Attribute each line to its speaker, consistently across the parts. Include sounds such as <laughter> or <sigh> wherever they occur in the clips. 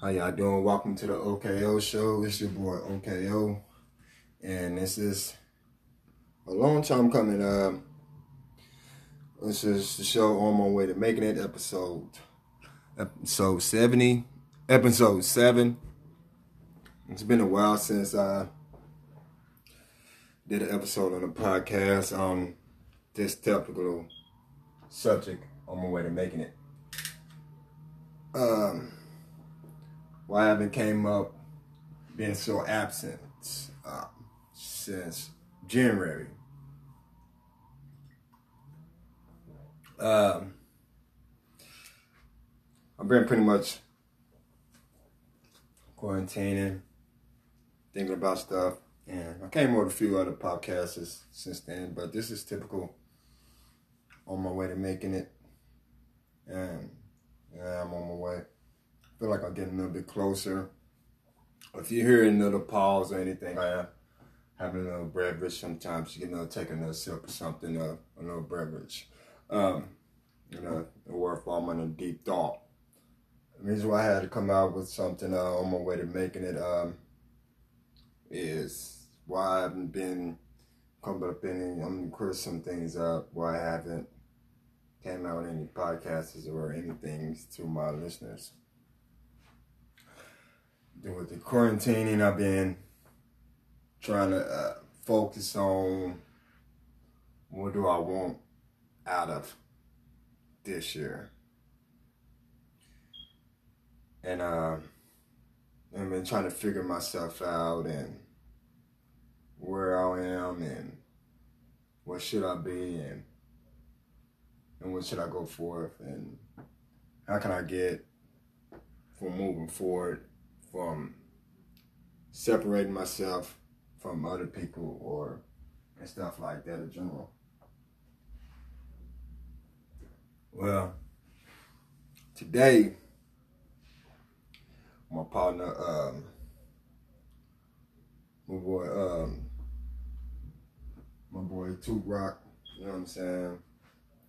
Speaker 1: How y'all doing? Welcome to the OKO show. It's your boy OKO. And this is a long time coming. Uh, this is the show on my way to making it episode episode 70. Episode 7. It's been a while since I did an episode on the podcast on this typical subject on my way to making it. Um why I haven't came up been so absent uh, since January. Um, I've been pretty much quarantining, thinking about stuff, and I came with a few other podcasts since then, but this is typical on my way to making it. And yeah, I'm on my way feel like I'm getting a little bit closer. If you hear another pause or anything, I am having a little beverage. Sometimes you know, take another sip or something, uh, a little beverage. Um, you know, worthwhile in a deep thought. The reason why I had to come out with something uh, on my way to making it um, is why I haven't been coming up any. I'm gonna clear some things up. Why I haven't came out with any podcasts or anything to my listeners with the quarantining, I've been trying to uh, focus on what do I want out of this year. And uh, I've been trying to figure myself out and where I am and what should I be and and what should I go forth and how can I get from moving forward from separating myself from other people or and stuff like that in general. Well, today my partner, um, my boy, um, my boy Two Rock, you know what I'm saying,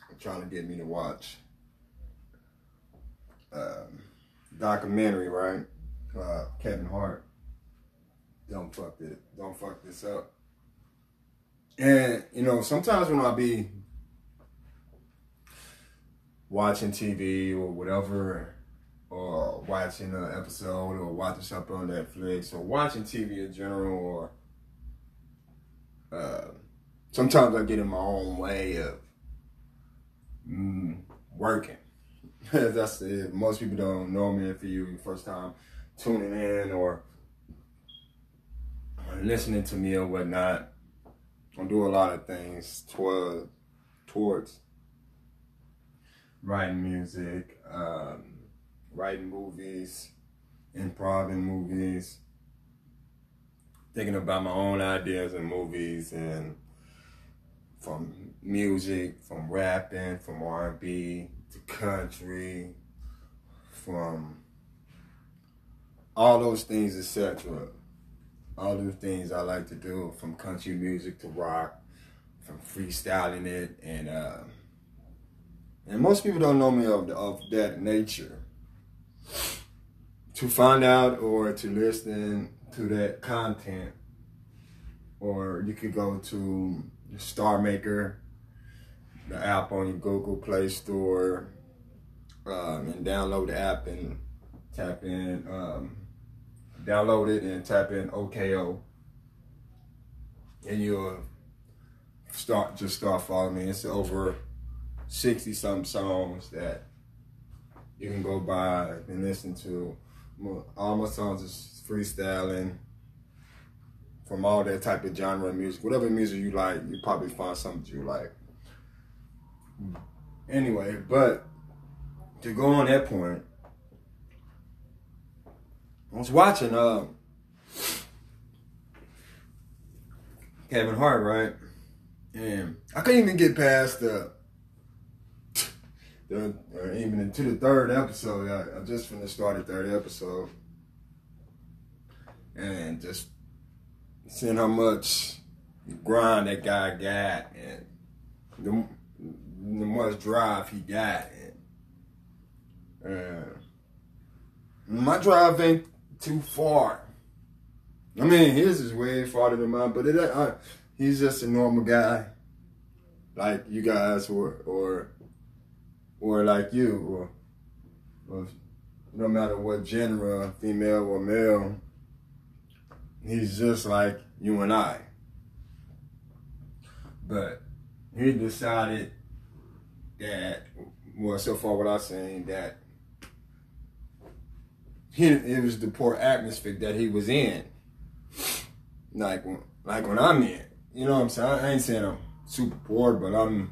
Speaker 1: I'm trying to get me to watch um, documentary, right? Uh, Kevin Hart. Don't fuck it. Don't fuck this up. And you know, sometimes when I be watching TV or whatever, or watching an episode or watching something on Netflix or watching TV in general, or uh, sometimes I get in my own way of mm, working. <laughs> That's it. Most people don't know me if you first time tuning in or listening to me or whatnot. I do a lot of things toward, towards writing music, um, writing movies, improvising movies, thinking about my own ideas and movies and from music, from rapping, from R&B to country, from all those things, etc. All those things I like to do, from country music to rock, from freestyling it, and uh, and most people don't know me of the, of that nature. To find out or to listen to that content, or you could go to StarMaker, the app on your Google Play Store, um, and download the app and tap in um, download it and tap in OKO. And you'll start just start following me. It's over 60 some songs that you can go by and listen to. All my songs is freestyling from all that type of genre of music. Whatever music you like, you probably find something you like. Anyway, but to go on that point, I was watching uh, Kevin Hart, right? And I couldn't even get past the, the even into the third episode. I, I just finished started third episode, and just seeing how much grind that guy got, and the, the much drive he got, and. Uh, my drive ain't too far. I mean, his is way farther than mine, but it, uh, he's just a normal guy, like you guys, or or or like you, or, or no matter what gender, female or male, he's just like you and I. But he decided that, well, so far what I'm saying, that it was the poor atmosphere that he was in. Like, like when I'm in, you know what I'm saying? I ain't saying I'm super poor, but I'm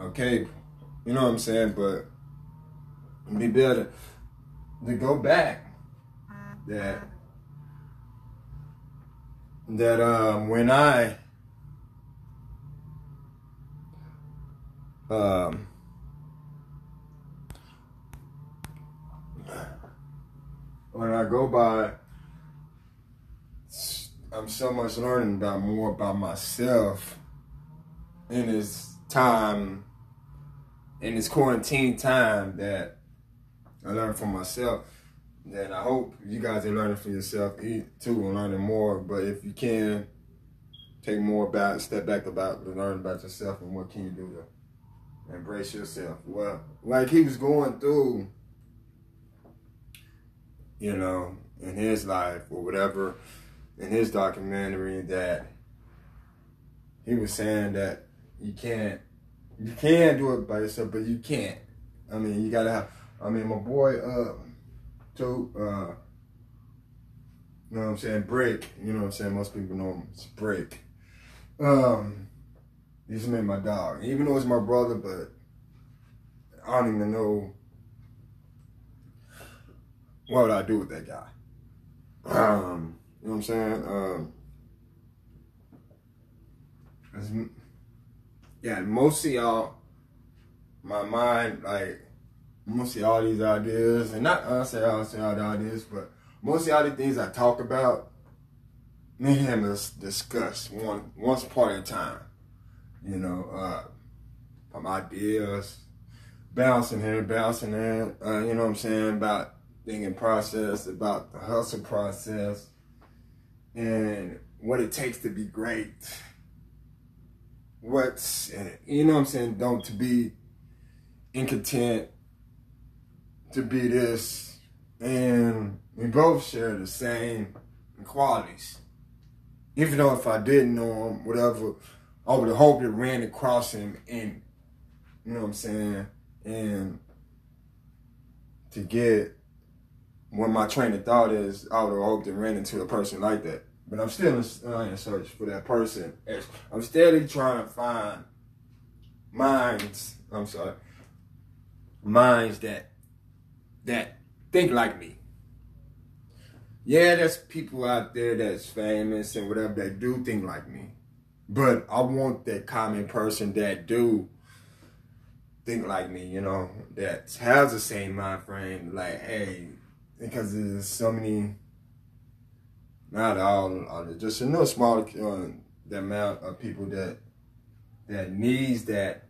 Speaker 1: okay. You know what I'm saying? But it'd be better to go back. That that um when I um when I go by I'm so much learning about more about myself in this time in this quarantine time that I learned from myself. That I hope you guys are learning for yourself too and learning more. But if you can take more about step back about learn about yourself and what can you do to embrace yourself. Well, like he was going through, you know, in his life or whatever, in his documentary that he was saying that you can't you can do it by yourself, but you can't. I mean, you gotta have. I mean, my boy, uh, to, uh, you know what I'm saying, Break. You know what I'm saying. Most people know him as Break. Um, he's made my dog. Even though it's my brother, but I don't even know what would I do with that guy. Um, you know what I'm saying? Um, yeah, most of y'all, my mind, like, most of all these ideas, and not I say I say all the ideas, but most of all the things I talk about, me and him is discuss one once part at a time. You know, uh, from ideas, bouncing here, bouncing there. Uh, you know what I'm saying about thinking process, about the hustle process, and what it takes to be great what's you know what I'm saying, don't to be incontent to be this and we both share the same qualities. Even though if I didn't know him, whatever, I would have hoped it ran across him and you know what I'm saying, and to get what my train of thought is, I would have hoped it ran into a person like that. But I'm still in, uh, in search for that person. I'm steadily trying to find minds. I'm sorry, minds that that think like me. Yeah, there's people out there that's famous and whatever that do think like me. But I want that common person that do think like me, you know, that has the same mind frame. Like, hey, because there's so many not all, all just a little small uh, the amount of people that that needs that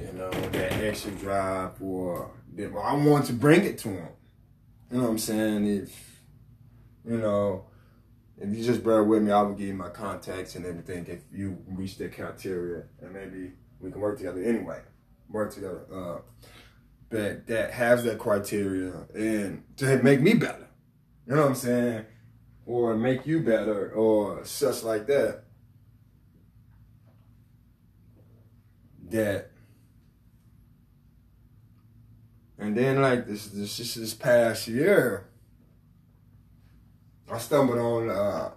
Speaker 1: you know that extra drive or that well, I want to bring it to them. You know what I'm saying? If you know, if you just bear with me, I will give you my contacts and everything if you reach that criteria, and maybe we can work together anyway. Work together. Uh, that that has that criteria and to make me better. You know what I'm saying? or make you better or such like that. That and then like this this this, past year I stumbled on uh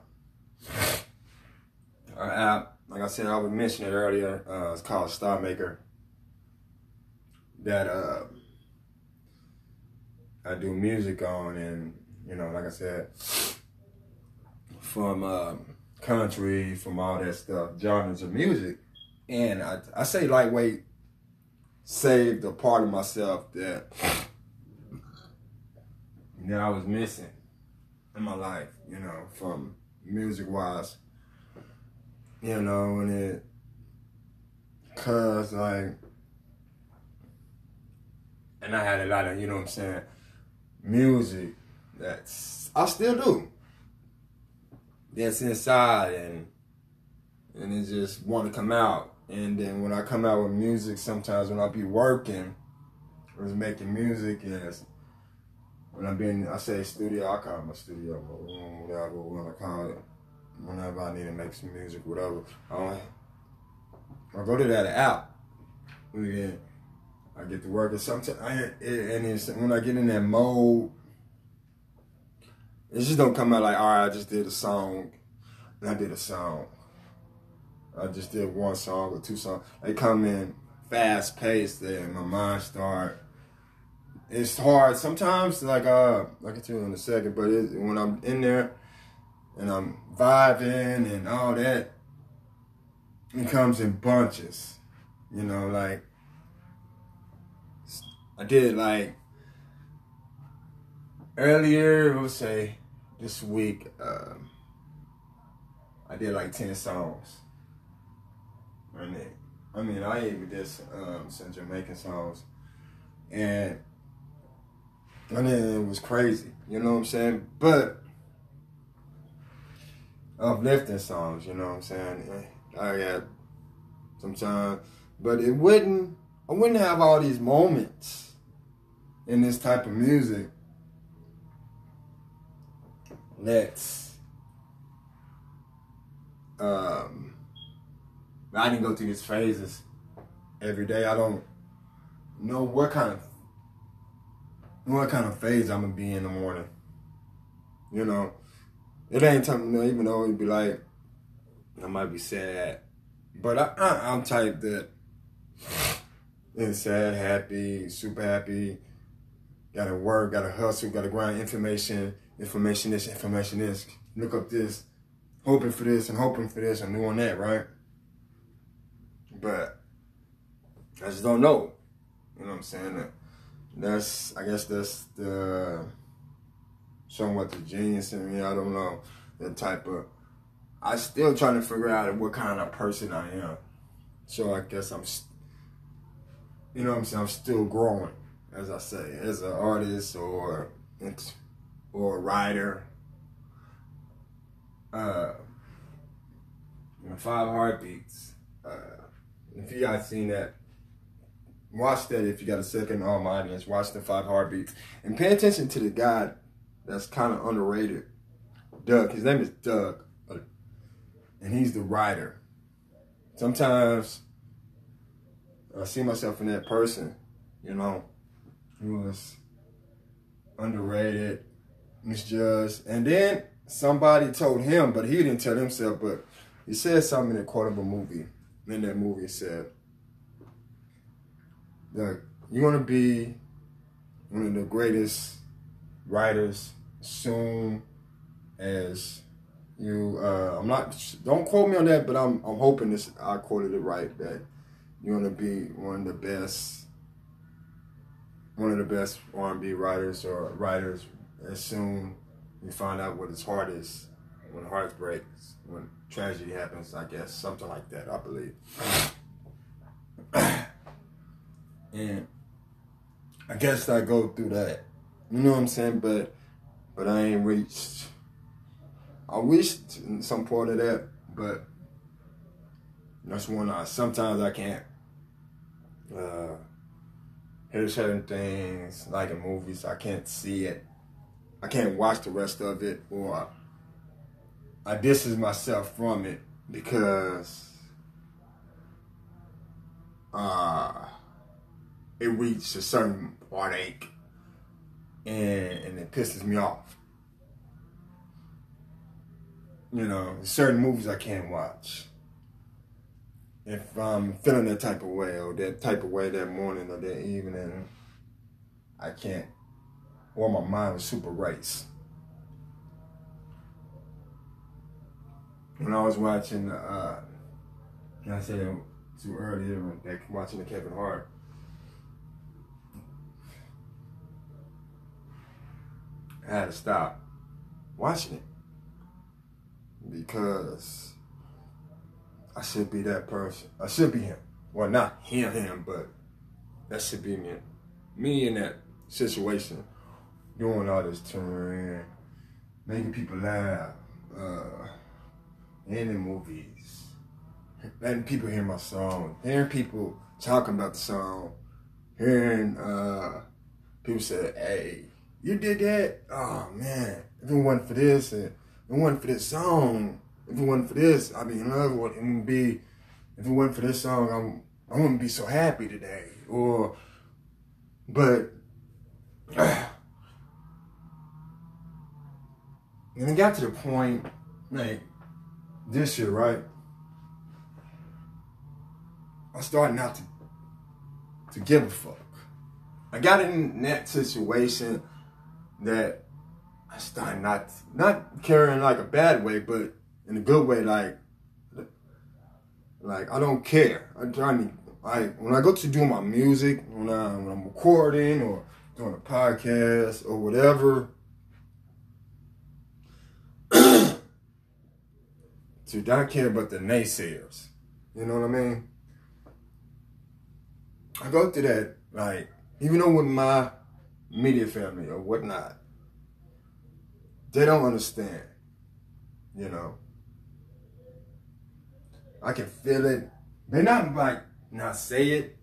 Speaker 1: an app, like I said, I was mentioning it earlier, uh, it's called StarMaker. That uh I do music on and you know, like I said, from um, country, from all that stuff, genres of music. And I, I say lightweight saved a part of myself that that I was missing in my life, you know, from music wise. You know, and it cause like and I had a lot of, you know what I'm saying, music that's I still do. That's inside and and it just want to come out. And then when I come out with music, sometimes when I be working or making music, yes. When I'm being, I say studio, I call my studio, my room, whatever, what I call it. Whenever I need to make some music, whatever, I, I go to that app. Again, I get to work, and sometimes, and it's, when I get in that mode, it just don't come out like, all right, I just did a song, and I did a song. I just did one song or two songs. They come in fast paced and my mind start. It's hard sometimes, like uh, I can tell you in a second, but it, when I'm in there and I'm vibing and all that, it comes in bunches. You know, like I did like earlier, let's say this week, um, I did like 10 songs. I I mean, I even did um, some Jamaican songs, and I mean, it was crazy. You know what I'm saying? But uplifting songs. You know what I'm saying? I got sometimes, but it wouldn't. I wouldn't have all these moments in this type of music. Let's um I didn't go through these phases every day. I don't know what kind of what kind of phase I'm gonna be in the morning. You know, it ain't something. Even though it'd be like, I might be sad, but I, I I'm type that is sad, happy, super happy. Gotta work, gotta hustle, gotta grind information, information this, information this. Look up this, hoping for this and hoping for this and doing that, right? But I just don't know. You know what I'm saying? That's I guess that's the somewhat the genius in me. I don't know the type of. I still trying to figure out what kind of person I am. So I guess I'm, you know what I'm saying. I'm still growing, as I say, as an artist or or a writer. Uh, five heartbeats. Uh, if you guys seen that, watch that if you got a second on my audience. Watch the five heartbeats and pay attention to the guy that's kind of underrated. Doug. His name is Doug, and he's the writer. Sometimes I see myself in that person, you know, who was underrated, misjudged, and then somebody told him, but he didn't tell himself, but he said something in a quote of a movie. In that movie said that you're gonna be one of the greatest writers soon as you uh, I'm not don't quote me on that, but I'm I'm hoping this I quoted it right that you're gonna be one of the best one of the best R&B writers or writers as soon you find out what his heart is when hearts breaks when tragedy happens, I guess, something like that, I believe. <coughs> and I guess I go through that. You know what I'm saying? But but I ain't reached I wished some part of that, but that's one I sometimes I can't uh hear certain things like in movies, I can't see it. I can't watch the rest of it or I distance myself from it because uh, it reached a certain heartache and, and it pisses me off. You know, certain movies I can't watch. If I'm feeling that type of way or that type of way that morning or that evening, I can't. Or my mind was super race. when I was watching, uh, I said too early, like watching the Kevin Hart. I had to stop watching it because I should be that person. I should be him. Well, not him, him, but that should be me. Me in that situation doing all this touring, making people laugh, uh, in the movies, letting people hear my song, hearing people talking about the song, hearing uh, people say, "Hey, you did that? Oh man, if it wasn't for this, and if it wasn't for this song, if it wasn't for this, I'd be in love with it. would be, if it wasn't for this song, I'm, I wouldn't be so happy today. Or, but, uh, <sighs> and it got to the point, like, this year, right? I started not to, to give a fuck. I got in that situation that I started not, not caring like a bad way, but in a good way, like, like I don't care. I'm trying to, like, when I go to do my music, when, I, when I'm recording or doing a podcast or whatever, <clears throat> to not care about the naysayers. You know what I mean? I go through that, like, even though with my media family or whatnot, they don't understand, you know. I can feel it. They not like not say it,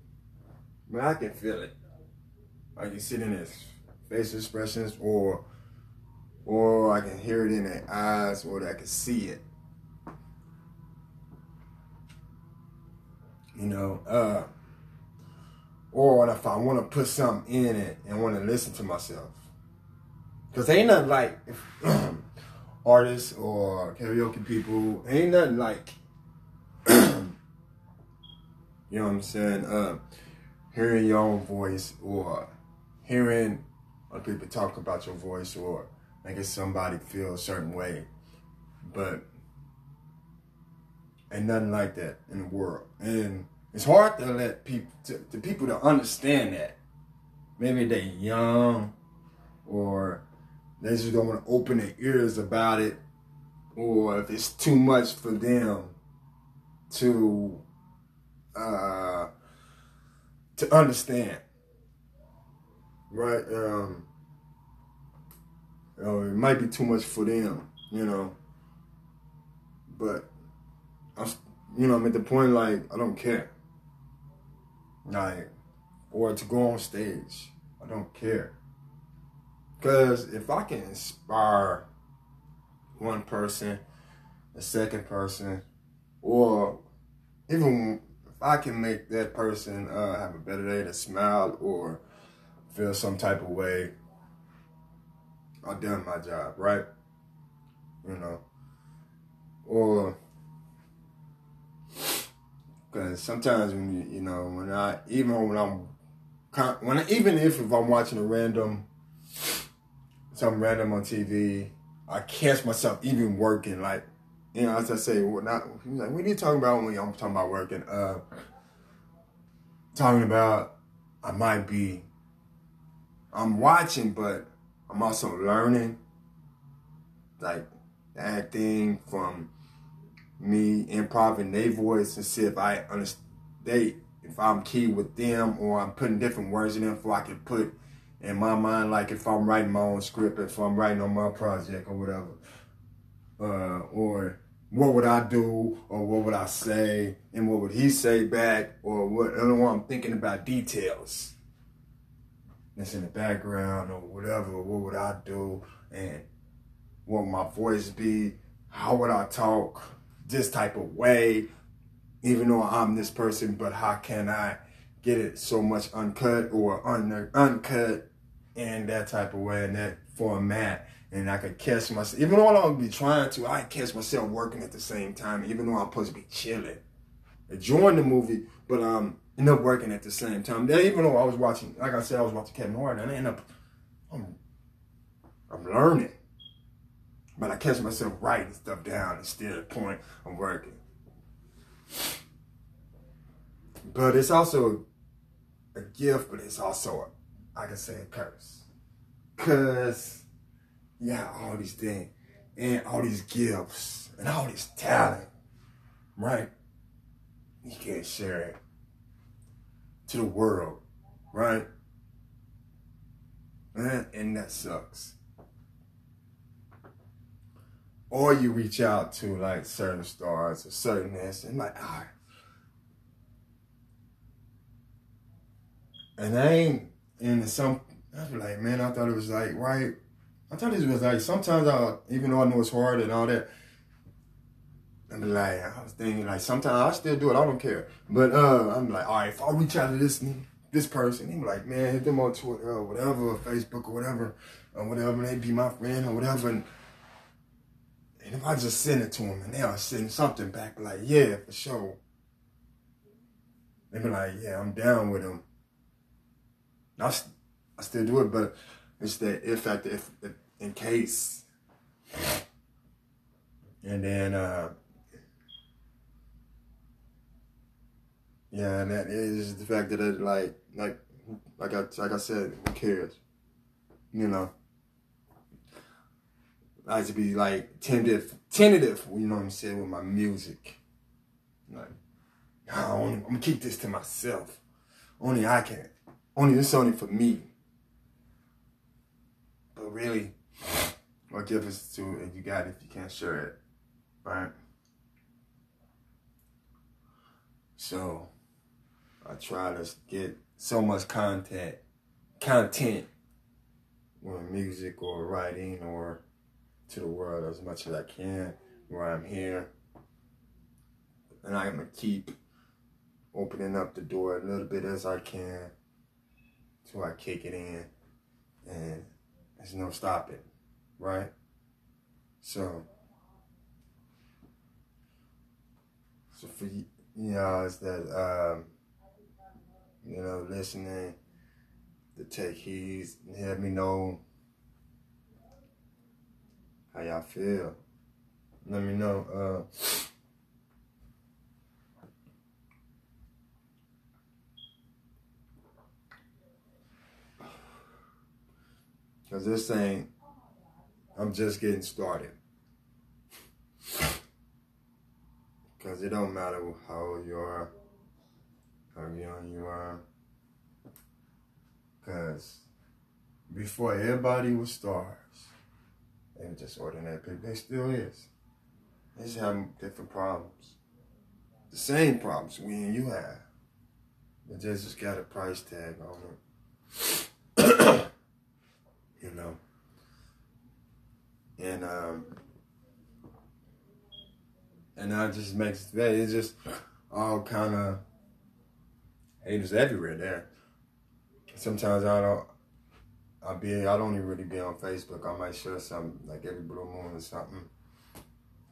Speaker 1: but I can feel it. I can see it in his face expressions or or I can hear it in their eyes or I can see it. You know, uh or if I want to put something in it and want to listen to myself. Because ain't nothing like <clears throat> artists or karaoke people, ain't nothing like you know what I'm saying? Uh, hearing your own voice or hearing other people talk about your voice or making somebody feel a certain way. But and nothing like that in the world. And it's hard to let people, to, to people to understand that. Maybe they young or they just don't want to open their ears about it or if it's too much for them to uh, to understand, right? Um, you know, it might be too much for them, you know, but I'm, you know, I'm at the point like I don't care, like, or to go on stage, I don't care, because if I can inspire one person, a second person, or even I can make that person uh, have a better day to smile or feel some type of way, I've done my job, right? You know, or because sometimes when you, you know, when I even when I'm when I, even if if I'm watching a random something random on TV, I catch myself even working like you know, as I say, we're not, like, what are you talking about when I'm talking about working? Uh, talking about, I might be, I'm watching, but I'm also learning, like, that thing from me improvising their voice and see if I understand, they, if I'm key with them or I'm putting different words in them so I can put in my mind, like if I'm writing my own script, if I'm writing on my project or whatever. Uh, or what would I do or what would I say and what would he say back or what I don't know I'm thinking about details that's in the background or whatever what would I do and what would my voice be how would I talk this type of way even though I'm this person but how can I get it so much uncut or un- uncut in that type of way in that format and I could catch myself, even though I don't be trying to, I catch myself working at the same time, even though I'm supposed to be chilling, enjoying the movie, but um, end up working at the same time. Then even though I was watching, like I said, I was watching Kevin Hart, and I end up, I'm, I'm learning, but I catch myself writing stuff down instead of point I'm working. But it's also a gift, but it's also, I can say, a curse. Cause yeah, all these things and all these gifts and all this talent, right? You can't share it to the world, right? and, and that sucks. Or you reach out to like certain stars or certain this and like, ah. And I ain't in some I was like, man, I thought it was like right. I thought it was like sometimes I even though I know it's hard and all that. And like I was thinking like sometimes I still do it, I don't care. But uh I'm like, all right, if I reach out to this this person, he like, man, hit them on Twitter or whatever, Facebook or whatever, or whatever, and they be my friend or whatever. And, and if I just send it to them and they'll send something back like, yeah, for sure. They be like, yeah, I'm down with them. I, I still do it, but it's that if factor, if, if in case. And then, uh, yeah, and that is the fact that it like, like, like I, like I said, who cares? You know. I like to be like tentative, tentative, you know what I'm saying, with my music. Like, I'm gonna keep this to myself. Only I can. Only this only for me. But really, what difference to if you got it if you can't share it, right? So, I try to get so much content, content, with music or writing or to the world as much as I can where I'm here. And I'm gonna keep opening up the door a little bit as I can till I kick it in and there's no stopping, right? So, so for you know, is that um, you know listening to take heed and let me know how y'all feel. Let me know. Uh, Because this ain't, I'm just getting started. <laughs> Because it don't matter how old you are, how young you are. Because before everybody was stars, they were just ordinary people. They still is. They just have different problems. The same problems we and you have. But they just got a price tag on it. You know. And um and that just makes that it's just all kind of haters everywhere there. Sometimes I don't I'll be I don't even really be on Facebook. I might share something like every blue moon or something.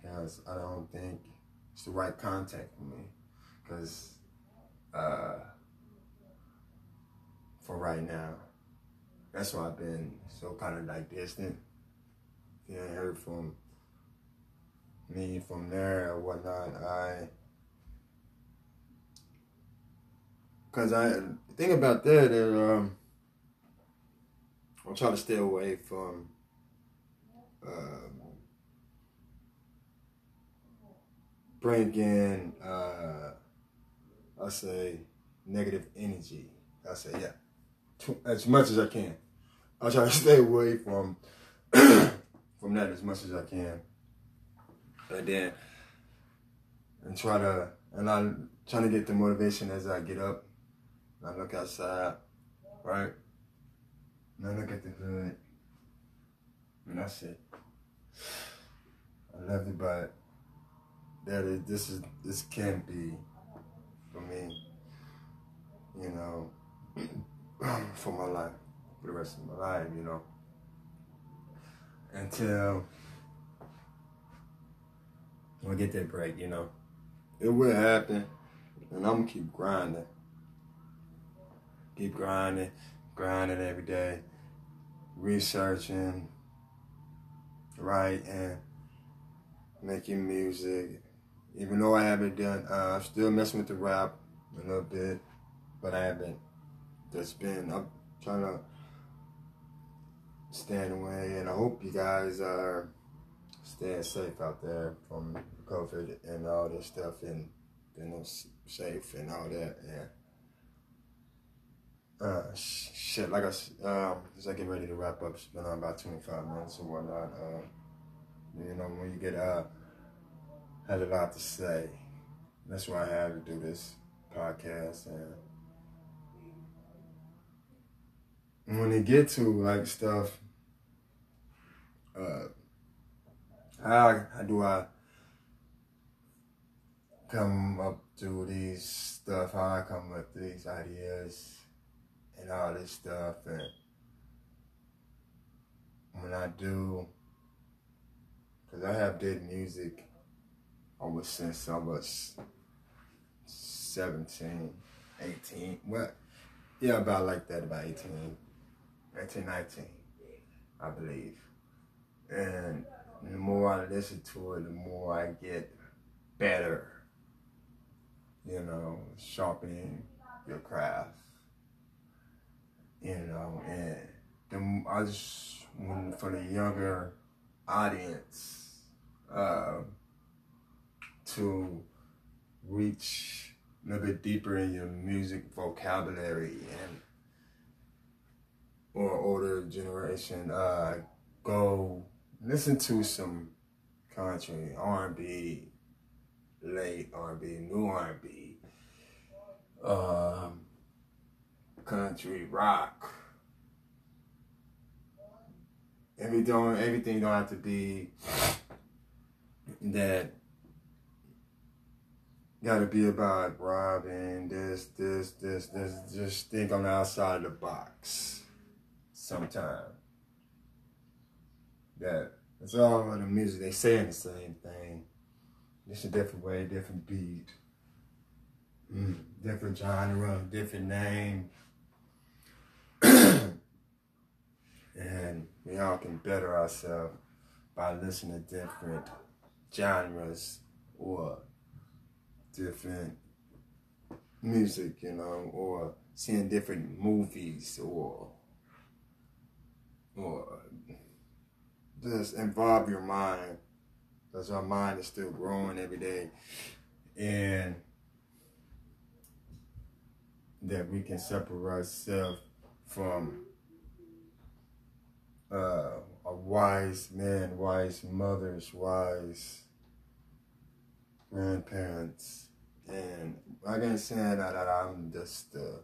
Speaker 1: Because I don't think it's the right content for me. Because uh, for right now, that's why I've been so kind of like distant. If you ain't heard from me from there or whatnot, I. Cause I think about that, um, I'll try to stay away from um, bringing, uh, I say, negative energy. I say, yeah, as much as I can. I'll try to <laughs> stay away from <clears throat> from that as much as I can. And then, and try to, and I'm trying to get the motivation as I get up. I look outside, right? Now look at the hood. And that's it. I love it, but that is this is this can't be for me. You know, <clears throat> for my life, for the rest of my life, you know. Until I get that break, you know. It will happen. And I'm gonna keep grinding. Keep grinding, grinding every day researching, writing, making music. Even though I haven't done, uh, I'm still messing with the rap a little bit, but I haven't. That's been, I'm trying to stand away, and I hope you guys are staying safe out there from COVID and all this stuff, and know, safe and all that. Yeah. uh, shit, like I, um, as I get ready to wrap up, it's been on about 25 minutes or whatnot. Uh, you know, when you get, uh, had a lot to say. That's why I had to do this podcast. And when you get to like stuff, uh, how, how do I come up to these stuff? How I come up with these ideas and all this stuff, and when I do, because I have did music almost since I was 17, 18. Well, yeah, about like that, about 18, 18, 19, I believe. And the more I listen to it, the more I get better. You know, sharpening your craft. You know, and the, I just, when, for the younger audience, uh, to reach a little bit deeper in your music vocabulary and or older generation, uh, go listen to some country, R&B, late R&B, new R&B, um, country, rock. Every don't, everything don't have to be that gotta be about robbing this, this, this, this. Just think on the outside of the box sometime. That it's all of the music. They saying the same thing. It's a different way, different beat. Mm, different genre, different name. <clears throat> and we all can better ourselves by listening to different genres or different music, you know, or seeing different movies or or just involve your mind. Because our mind is still growing every day. And that we can separate ourselves from uh, a wise man, wise mothers, wise grandparents, and I can say that, I'm just the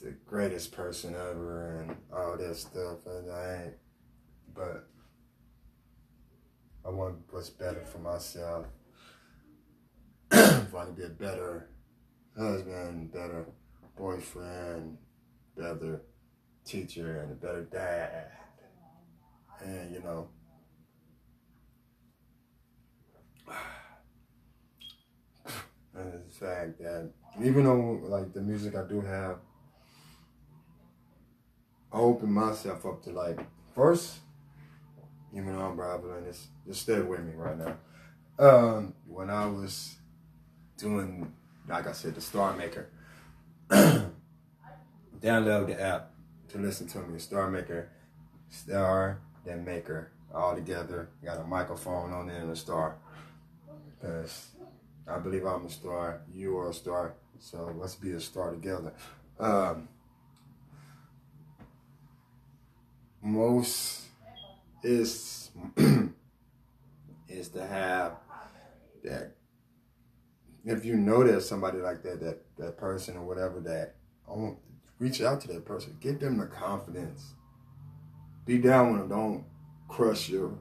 Speaker 1: the greatest person ever and all that stuff, and I ain't. But I want what's better for myself. <clears throat> I can be a better husband, better boyfriend, better teacher, and a better dad, and you know. <sighs> and the fact that even though like the music I do have, I open myself up to like first, even though I'm babbling, just just stay with me right now. Um, when I was doing, like I said, the StarMaker, <clears throat> download the app to listen to me. StarMaker, Star, then Maker, all together. Got a microphone on there and a star. Cause I believe I'm a star. You are a star. So let's be a star together. Um, most is <clears throat> is to have that if you know there's somebody like that, that that person or whatever that I reach out to that person. Give them the confidence. Be down with them. Don't crush your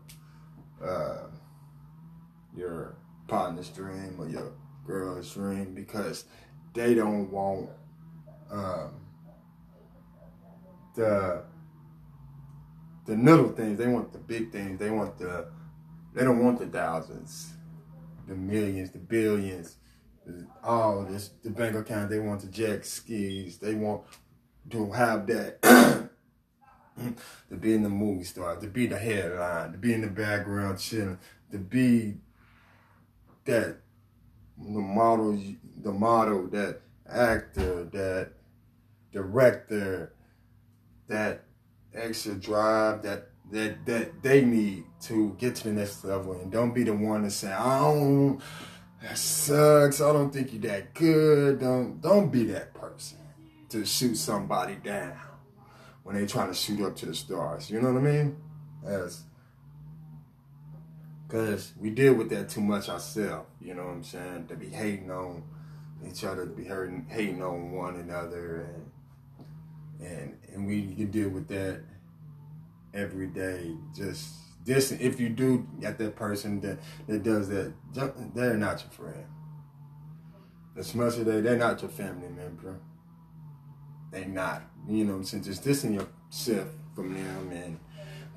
Speaker 1: uh, your partner's dream or your girl's dream because they don't want um, the the little things. They want the big things. They want the they don't want the thousands, the millions, the billions, all this the bank account. They want the jet skis. They want to have that. <clears throat> to be in the movie star, to be the headline, to be in the background chilling, to be that the model, the model, that actor, that director, that extra drive that that that they need to get to the next level, and don't be the one to say, "I don't, that sucks. I don't think you're that good." Don't don't be that person. to shoot somebody down when they trying to shoot up to the stars. You know what I mean? As Cause we deal with that too much ourselves, you know what I'm saying? To be hating on each other, to be hurting, hating on one another, and and and we can deal with that every day. Just this, if you do get that person that that does that, they're not your friend. As much as they, they're not your family member. They not, you know since? Just dissing yourself from them and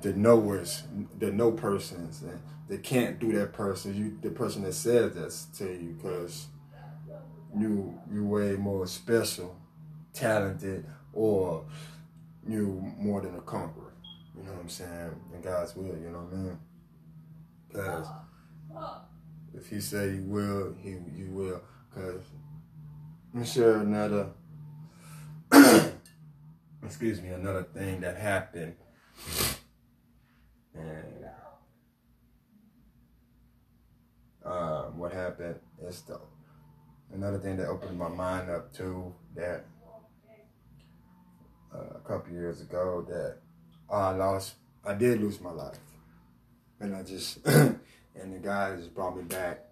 Speaker 1: the knowers, the no persons, and they can't do that person. You, the person that says that to you, because you you way more special, talented, or you more than a conqueror. You know what I'm saying? In God's will, you know what I mean? Because if He say He will, He you will. Because I'm sure another, <coughs> excuse me, another thing that happened and uh, what happened is the another thing that opened my mind up to that uh, a couple years ago that I lost, I did lose my life, and I just <clears throat> and the guy just brought me back.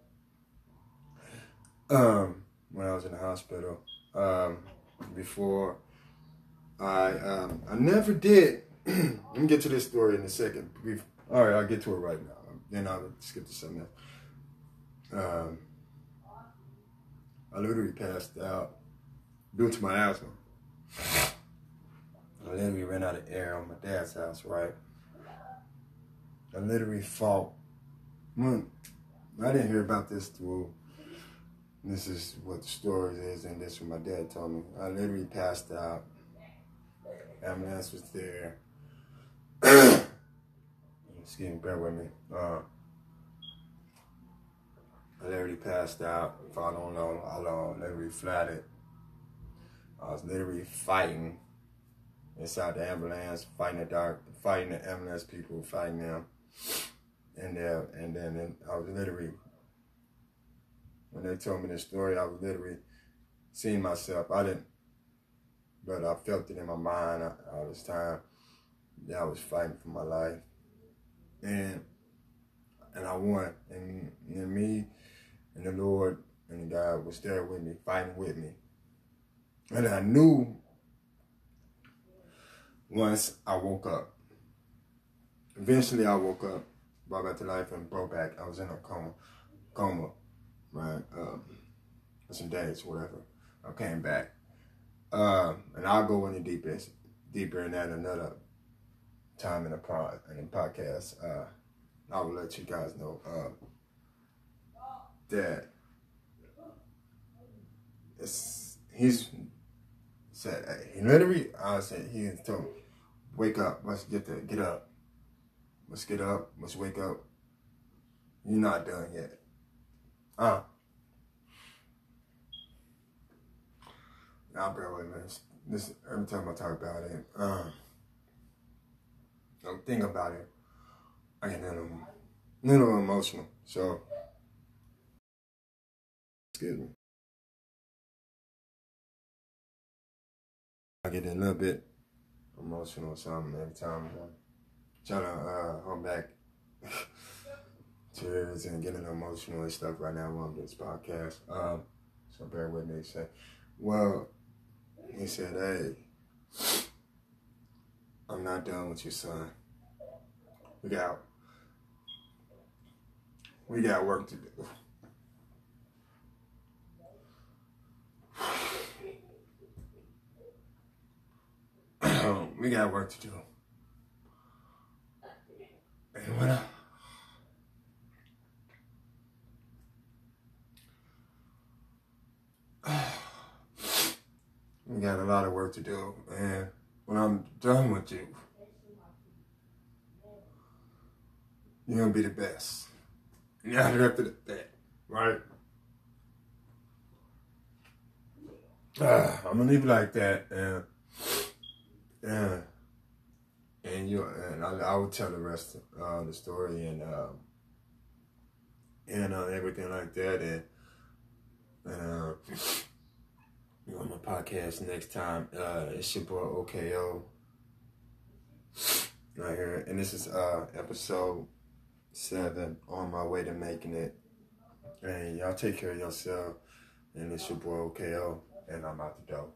Speaker 1: Um, when I was in the hospital, um, before I um, I never did <clears throat> Let me get to this story in a second. We've, all right, I'll get to it right now. Then I'll skip to something else. Um, I literally passed out due to my asthma. I literally ran out of air on my dad's house, right? I literally fought. I didn't hear about this through. This is what the story is, and this is what my dad told me. I literally passed out. Ambulance was there. <coughs> Excuse me, bear with me. Uh, I literally passed out. If I don't know how long, literally flatted. I was literally fighting inside the ambulance, fighting the dark, fighting the ambulance people, fighting them. And there, and then and I was literally, when they told me this story, I was literally seeing myself. I didn't, but I felt it in my mind uh, all this time that I was fighting for my life. And and I won. And, and me and the Lord and God was there with me, fighting with me. And I knew once I woke up. Eventually I woke up, brought back to life and broke back. I was in a coma, coma, right? Um, for some days, whatever. I came back. Uh, and I'll go into deepest, deeper in that another time in a pod in a podcast, uh, I will let you guys know uh, that it's he's said he literally I said he told me, wake up, let's get there, get up. Let's get up, let's wake up. You're not done yet. Uh bear with me. This every time I talk about it. Uh, I'm thinking about it. I get a little, little emotional. So, excuse me. I get a little bit emotional or something every time I'm trying to uh, hold back tears and getting emotional and stuff right now on this podcast. Um, so bear with me. Say, well, he said, hey, I'm not done with you, son. We got we got work to do. We got work to do. And when I we got a lot of work to do, and when I'm done with you, you're gonna be the best. Yeah, after that, right? Uh, I'm gonna leave it like that, and and and you and I, I will tell the rest of uh, the story and uh, and uh, everything like that, and and. Uh, <sniffs> on my podcast next time. Uh, it's your boy OKO <sniffs> right here, and this is uh episode seven on my way to making it. And y'all take care of yourself. And it's your boy OKO, and I'm out the door.